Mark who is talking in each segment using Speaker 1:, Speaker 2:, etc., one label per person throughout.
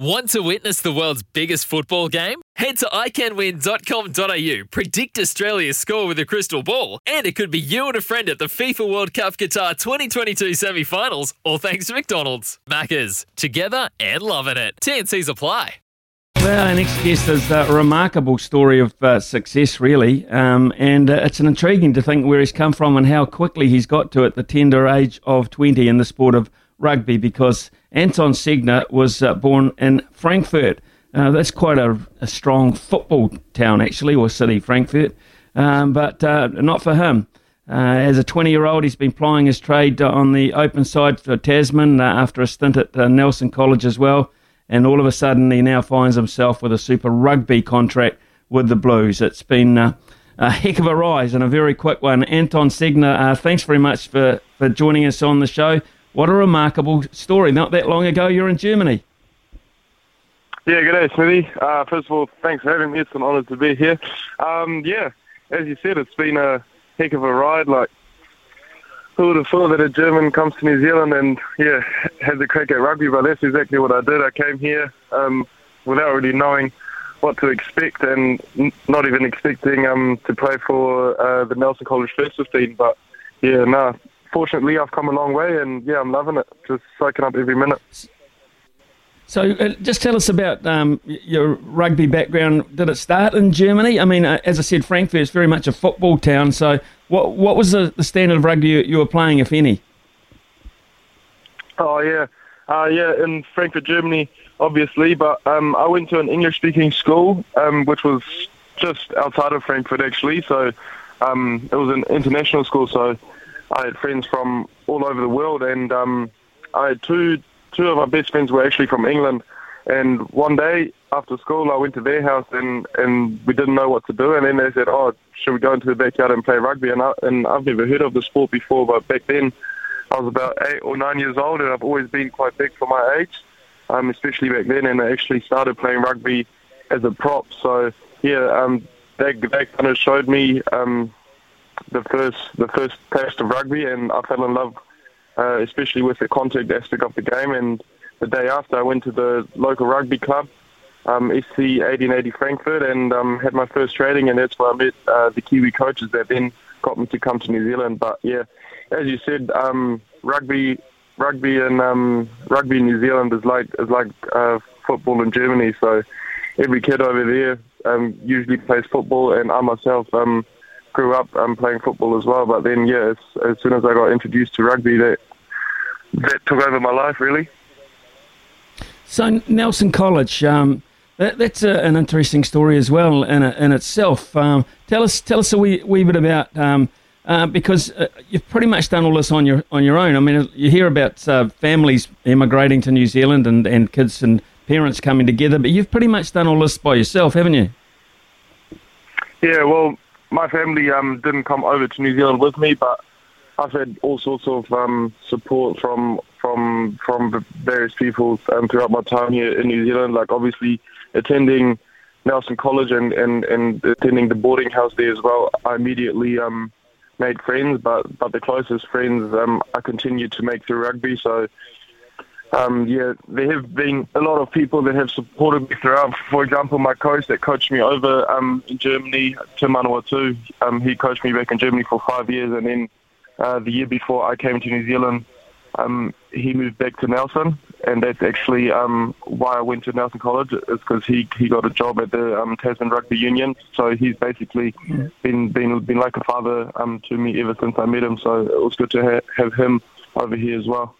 Speaker 1: Want to witness the world's biggest football game? Head to iCanWin.com.au, predict Australia's score with a crystal ball, and it could be you and a friend at the FIFA World Cup Qatar 2022 semi finals, all thanks to McDonald's. Maccas, together and loving it. TNC's apply.
Speaker 2: Well, our next guest is a remarkable story of uh, success, really, um, and uh, it's intriguing to think where he's come from and how quickly he's got to at the tender age of 20 in the sport of rugby because Anton Segner was uh, born in Frankfurt. Uh, that's quite a, a, strong football town, actually, or city, Frankfurt, um, but uh, not for him. Uh, as a 20 year old, he's been plying his trade on the open side for Tasman uh, after a stint at uh, Nelson College as well. And all of a sudden, he now finds himself with a Super Rugby contract with the Blues. It's been a heck of a rise and a very quick one. Anton Segner, thanks very much for, for joining us on the show. What a remarkable story. Not that long ago, you're in Germany.
Speaker 3: Yeah, good day, Smithy. Uh, first of all, thanks for having me. It's an honour to be here. Um, yeah, as you said, it's been a heck of a ride. Like, who would have thought that a German comes to New Zealand and, yeah, has a crack at rugby? But that's exactly what I did. I came here um, without really knowing what to expect and not even expecting um, to play for uh, the Nelson College First 15. But, yeah, no, fortunately, I've come a long way, and yeah, I'm loving it. Just soaking up every minute.
Speaker 2: So, uh, just tell us about um, your rugby background. Did it start in Germany? I mean, uh, as I said, Frankfurt is very much a football town. So, what what was the, the standard of rugby you, you, were playing, if any?
Speaker 3: Oh yeah, uh, yeah, in Frankfurt, Germany, obviously. But um, I went to an English-speaking school, um, which was just outside of Frankfurt, actually. So, um, it was an international school. So I had friends from all over the world, and um, I had two two of my best friends were actually from England. And one day after school, I went to their house, and and we didn't know what to do. And then they said, "Oh, should we go into the backyard and play rugby?" And I, and I've never heard of the sport before, but back then I was about eight or nine years old, and I've always been quite big for my age, um, especially back then. And I actually started playing rugby as a prop. So yeah, um, they they kind of showed me um, the first the first taste of rugby, and I fell in love, uh, especially with the contact aspect of the game. And the day after, I went to the local rugby club, um, SC 1880 Frankfurt, and um, had my first training, and that's where I met uh, the Kiwi coaches that then got me to come to New Zealand. But yeah, as you said, um, rugby rugby and um, rugby in New Zealand is like is like uh, football in Germany. So every kid over there um, usually plays football, and I myself um, grew up um, playing football as well. But then, yeah, as, as soon as I got introduced to rugby, that that took over my life really.
Speaker 2: So Nelson College, um, that, that's a, an interesting story as well in, a, in itself. Um, tell us, tell us a wee, wee bit about um, uh, because uh, you've pretty much done all this on your on your own. I mean, you hear about uh, families immigrating to New Zealand and, and kids and parents coming together, but you've pretty much done all this by yourself, haven't you?
Speaker 3: Yeah, well, my family um, didn't come over to New Zealand with me, but I've had all sorts of um, support from from from various people um, throughout my time here in New Zealand. Like obviously attending Nelson College and, and, and attending the boarding house there as well. I immediately um, made friends, but but the closest friends um, I continued to make through rugby. So um, yeah, there have been a lot of people that have supported me throughout. For example, my coach that coached me over um, in Germany, Tim Manawatu, um, he coached me back in Germany for five years, and then uh, the year before I came to New Zealand, um, he moved back to Nelson, and that's actually um, why I went to Nelson College, is because he he got a job at the um, Tasman Rugby Union. So he's basically been been been like a father um, to me ever since I met him. So it was good to ha- have him over here as well.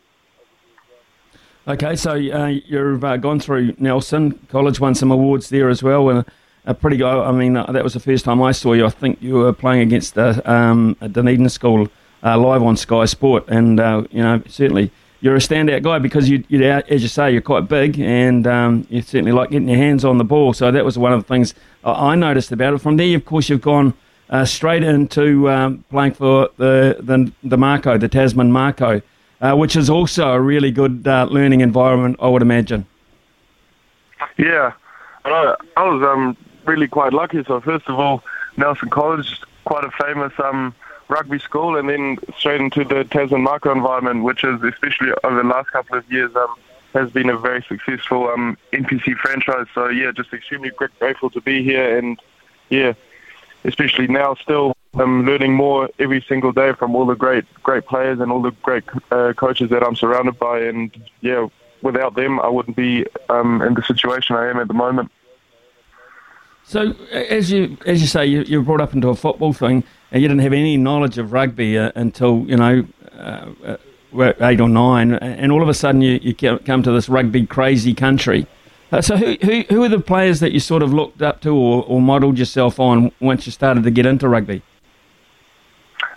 Speaker 2: Okay, so uh, you've uh, gone through Nelson College, won some awards there as well, and a pretty good. I mean, uh, that was the first time I saw you. I think you were playing against the um, Dunedin School uh, live on Sky Sport, and uh, you know certainly you're a standout guy because you, you as you say, you're quite big, and um, you certainly like getting your hands on the ball. So that was one of the things I noticed about it. From there, of course, you've gone uh, straight into um, playing for the, the the Mako, the Tasman Mako, uh, which is also a really good uh, learning environment, I would imagine.
Speaker 3: Yeah, I, I was um, really quite lucky. So first of all, Nelson College, quite a famous um, rugby school, and then straight into the Tasman Mako environment, which is especially over the last couple of years um, has been a very successful um, NPC franchise. So yeah, just extremely grateful to be here, and yeah, especially now still um, learning more every single day from all the great great players and all the great uh, coaches that I'm surrounded by, and yeah, without them I wouldn't be um, in the situation I am at the moment.
Speaker 2: So, as you as you say, you, you were brought up into a football thing, and you didn't have any knowledge of rugby uh, until you know uh, uh eight or nine, and all of a sudden you, you come to this rugby crazy country. Uh, so, who, who who are the players that you sort of looked up to or, or modelled yourself on once you started to get into rugby?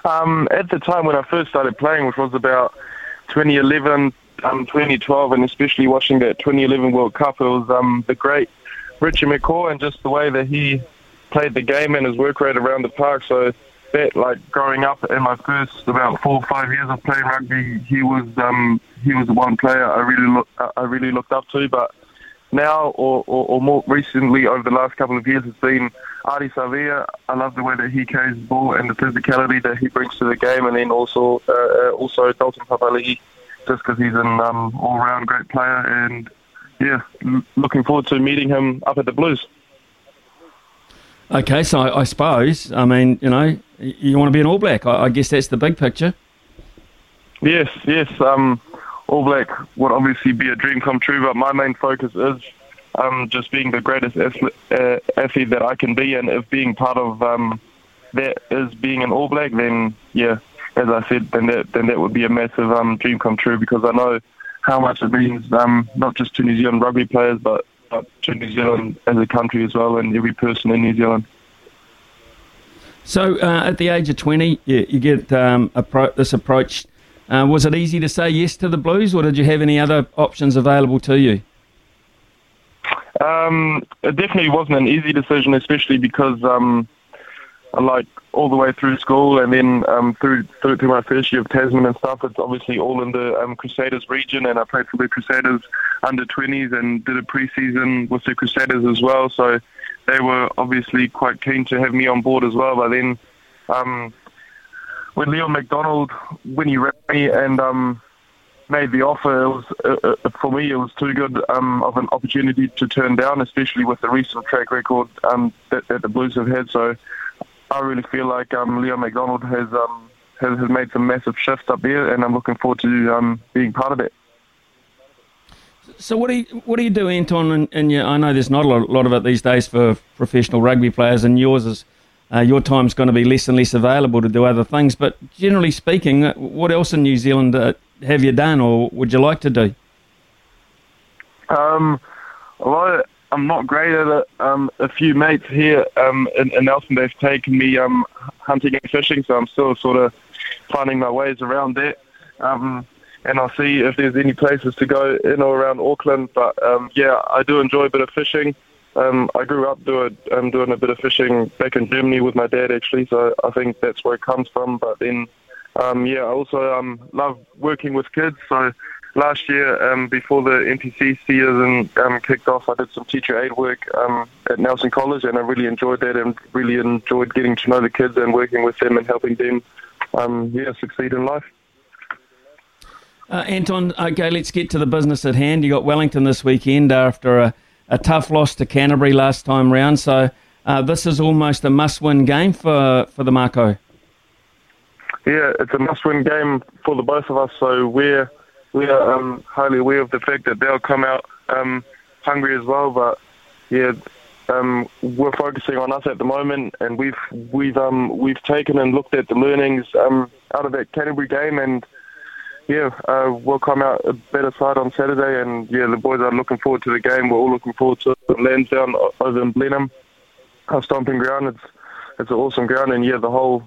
Speaker 3: Um, at the time when I first started playing, which was about 2011, um, 2012, and especially watching that 2011 World Cup, it was um, the great Richie McCaw and just the way that he played the game and his work rate around the park. So that, like growing up in my first about four or five years of playing rugby, he was um, he was the one player I really look, I really looked up to. But now, or, or, or more recently, over the last couple of years, it's been Ardie Savea. I love the way that he carries the ball and the physicality that he brings to the game, and then also uh, uh also Dalton Papali'i, just because he's an um, all-round great player and yeah, looking forward to meeting him up at the Blues.
Speaker 2: Okay, so I, I suppose, I mean, you know, you want to be an All Black. I, I guess that's the big picture.
Speaker 3: Yes, yes. Um, All Black would obviously be a dream come true, but my main focus is um, just being the greatest athlete, uh, athlete that I can be, and if being part of um, that is being an All Black, then yeah, as I said, then that then that would be a massive um, dream come true because I know how much it means um, not just to New Zealand rugby players, but, but to New Zealand as a country as well, and every person in New Zealand.
Speaker 2: So, uh, at the age of 20, you, you get um, appro- this approach. Uh, was it easy to say yes to the Blues, or did you have any other options available to you?
Speaker 3: Um, it definitely wasn't an easy decision, especially because um, like all the way through school and then um, through, through my first year of Tasman and stuff. It's obviously all in the um, Crusaders region, and I played for the Crusaders under 20s and did a preseason with the Crusaders as well. So they were obviously quite keen to have me on board as well. But then um, when Leon MacDonald, when he me and um, made the offer, it was uh, uh, for me it was too good um, of an opportunity to turn down, especially with the recent track record um, that, that the Blues have had. So I really feel like um, Leon MacDonald has, um, has has made some massive shifts up there, and I'm looking forward to um, being part of it.
Speaker 2: So what do you what do you do, Anton? And, and yeah, I know there's not a lot of it these days for professional rugby players, and yours is uh, your time's going to be less and less available to do other things. But generally speaking, uh, what else in New Zealand uh, have you done, or would you like to do?
Speaker 3: Um, a lot. Of, I'm not great at it. Um, a few mates here um, in, in Nelson, they've taken me um, hunting and fishing, so I'm still sort of finding my ways around that. Um, and I'll see if there's any places to go in or around Auckland. But um, yeah, I do enjoy a bit of fishing. Um, I grew up doing um, doing a bit of fishing back in Germany with my dad actually, so I think that's where it comes from. But then, um, yeah, I also um, love working with kids. So last year, um, before the NPC season um, kicked off, I did some teacher aid work um, at Nelson College, and I really enjoyed that and really enjoyed getting to know the kids and working with them and helping them, um, yeah, succeed in life.
Speaker 2: Uh, Anton, okay, let's get to the business at hand. You got Wellington this weekend after a, a tough loss to Canterbury last time round, so uh, this is almost a must-win game for for the Mako.
Speaker 3: Yeah, it's a must-win game for the both of us. So we're we are um, highly aware of the fact that they'll come out um, hungry as well. But yeah, um, we're focusing on us at the moment, and we've we've um, we've taken and looked at the learnings um, out of that Canterbury game, and yeah, uh, we'll come out a better side on Saturday. And yeah, the boys are looking forward to the game. We're all looking forward to Lansdowne over in Blenheim. our stomping ground. It's it's an awesome ground, and yeah, the whole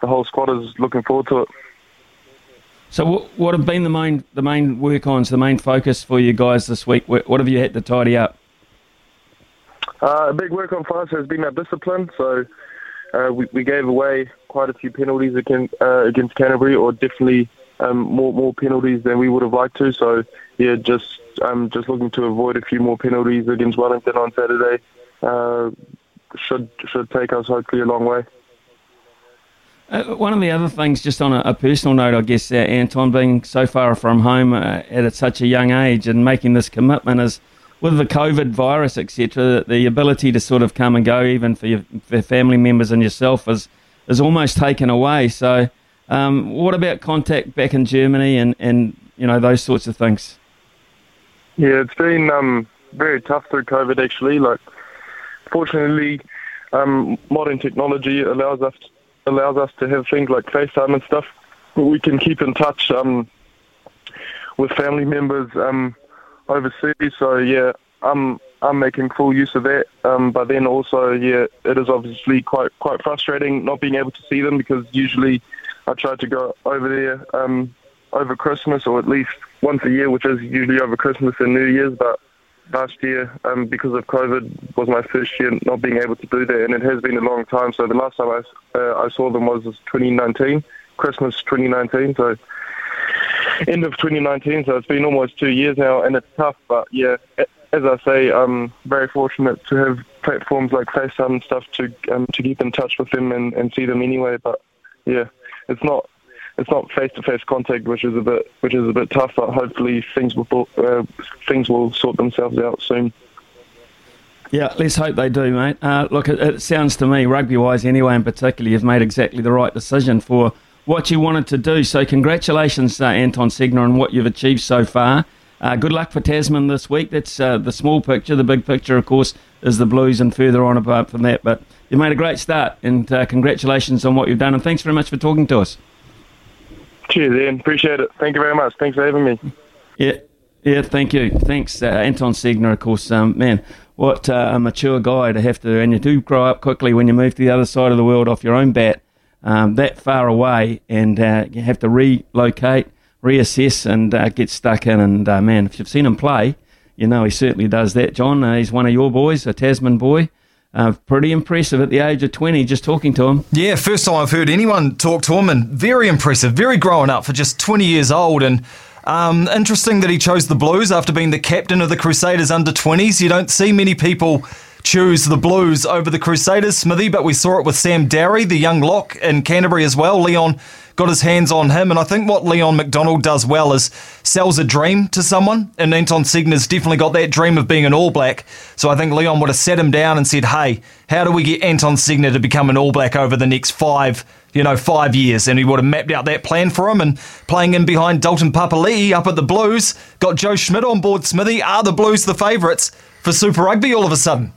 Speaker 3: the whole squad is looking forward to it.
Speaker 2: So, what, what have been the main the main work ons, the main focus for you guys this week? What, have you had to tidy up?
Speaker 3: Uh, a big work on for us has been our discipline. So uh, we, we gave away quite a few penalties against, uh, against Canterbury, or definitely um, more more penalties than we would have liked to. So yeah, just um, just looking to avoid a few more penalties against Wellington on Saturday. Uh, should should take us hopefully a long way.
Speaker 2: Uh, one of the other things, just on a, a personal note, I guess, uh, Anton, being so far from home uh, at such a young age and making this commitment is with the COVID virus, etc., the ability to sort of come and go, even for your for family members and yourself, is is almost taken away. So, um, what about contact back in Germany and, and you know those sorts of things?
Speaker 3: Yeah, it's been um, very tough through COVID. Actually, like fortunately, um, modern technology allows us allows us to have things like FaceTime and stuff, we can keep in touch um, with family members um, overseas. So yeah, I'm I'm making full use of that. Um, but then also, yeah, it is obviously quite quite frustrating not being able to see them because usually I try to go over there um, over Christmas or at least once a year, which is usually over Christmas and New Year's. But last year, um, because of COVID, was my first year not being able to do that, and it has been a long time. So the last time I, uh, I saw them was 2019, Christmas 2019. So end of 2019. So it's been almost two years now, and it's tough. But yeah, as I say, I'm very fortunate to have platforms like FaceTime and stuff to um, to keep in touch with them and, and see them anyway. But yeah, it's not it's not face to face contact, which is a bit which is a bit tough. But hopefully things will uh, things will sort themselves out soon.
Speaker 2: Yeah, let's hope they do, mate. Uh, look, it, it, sounds to me, rugby wise anyway, in particular, you've made exactly the right decision for what you wanted to do. So, congratulations, uh, Anton Segner, on what you've achieved so far. Uh, good luck for Tasman this week. That's uh, the small picture. The big picture, of course, is the Blues and further on apart from that. But you've made a great start, and uh, congratulations on what you've done. And thanks very much for talking to us.
Speaker 3: Cheers, Ian. Appreciate it. Thank you very much. Thanks for having me.
Speaker 2: Yeah, yeah. Thank you. Thanks, uh, Anton Segner. Of course, um, man, what uh, a mature guy to have to. And you do grow up quickly when you move to the other side of the world off your own bat, um, that far away, and uh, you have to relocate, reassess, and uh, get stuck in. And uh, man, if you've seen him play, you know he certainly does that. John, uh, he's one of your boys, a Tasman boy. Uh, pretty impressive at the age of 20, just talking to him.
Speaker 4: Yeah, first time I've heard anyone talk to him, and very impressive, very growing up for just 20 years old. And um, interesting that he chose the Blues after being the captain of the Crusaders under 20s. You don't see many people choose the Blues over the Crusaders, Smithy, but we saw it with Sam Darry, the young lock in Canterbury as well. Leon got his hands on him. And I think what Leon MacDonald does well is sells a dream to someone. And Anton Segner's definitely got that dream of being an All Black. So I think Leon would have sat him down and said, hey, how do we get Anton Segner to become an All Black over the next five, you know, five years? And he would have mapped out that plan for him. And playing in behind Dalton Papali'i up at the Blues, got Joe Schmidt on board Smithy. Are the Blues the favourites for Super Rugby all of a sudden?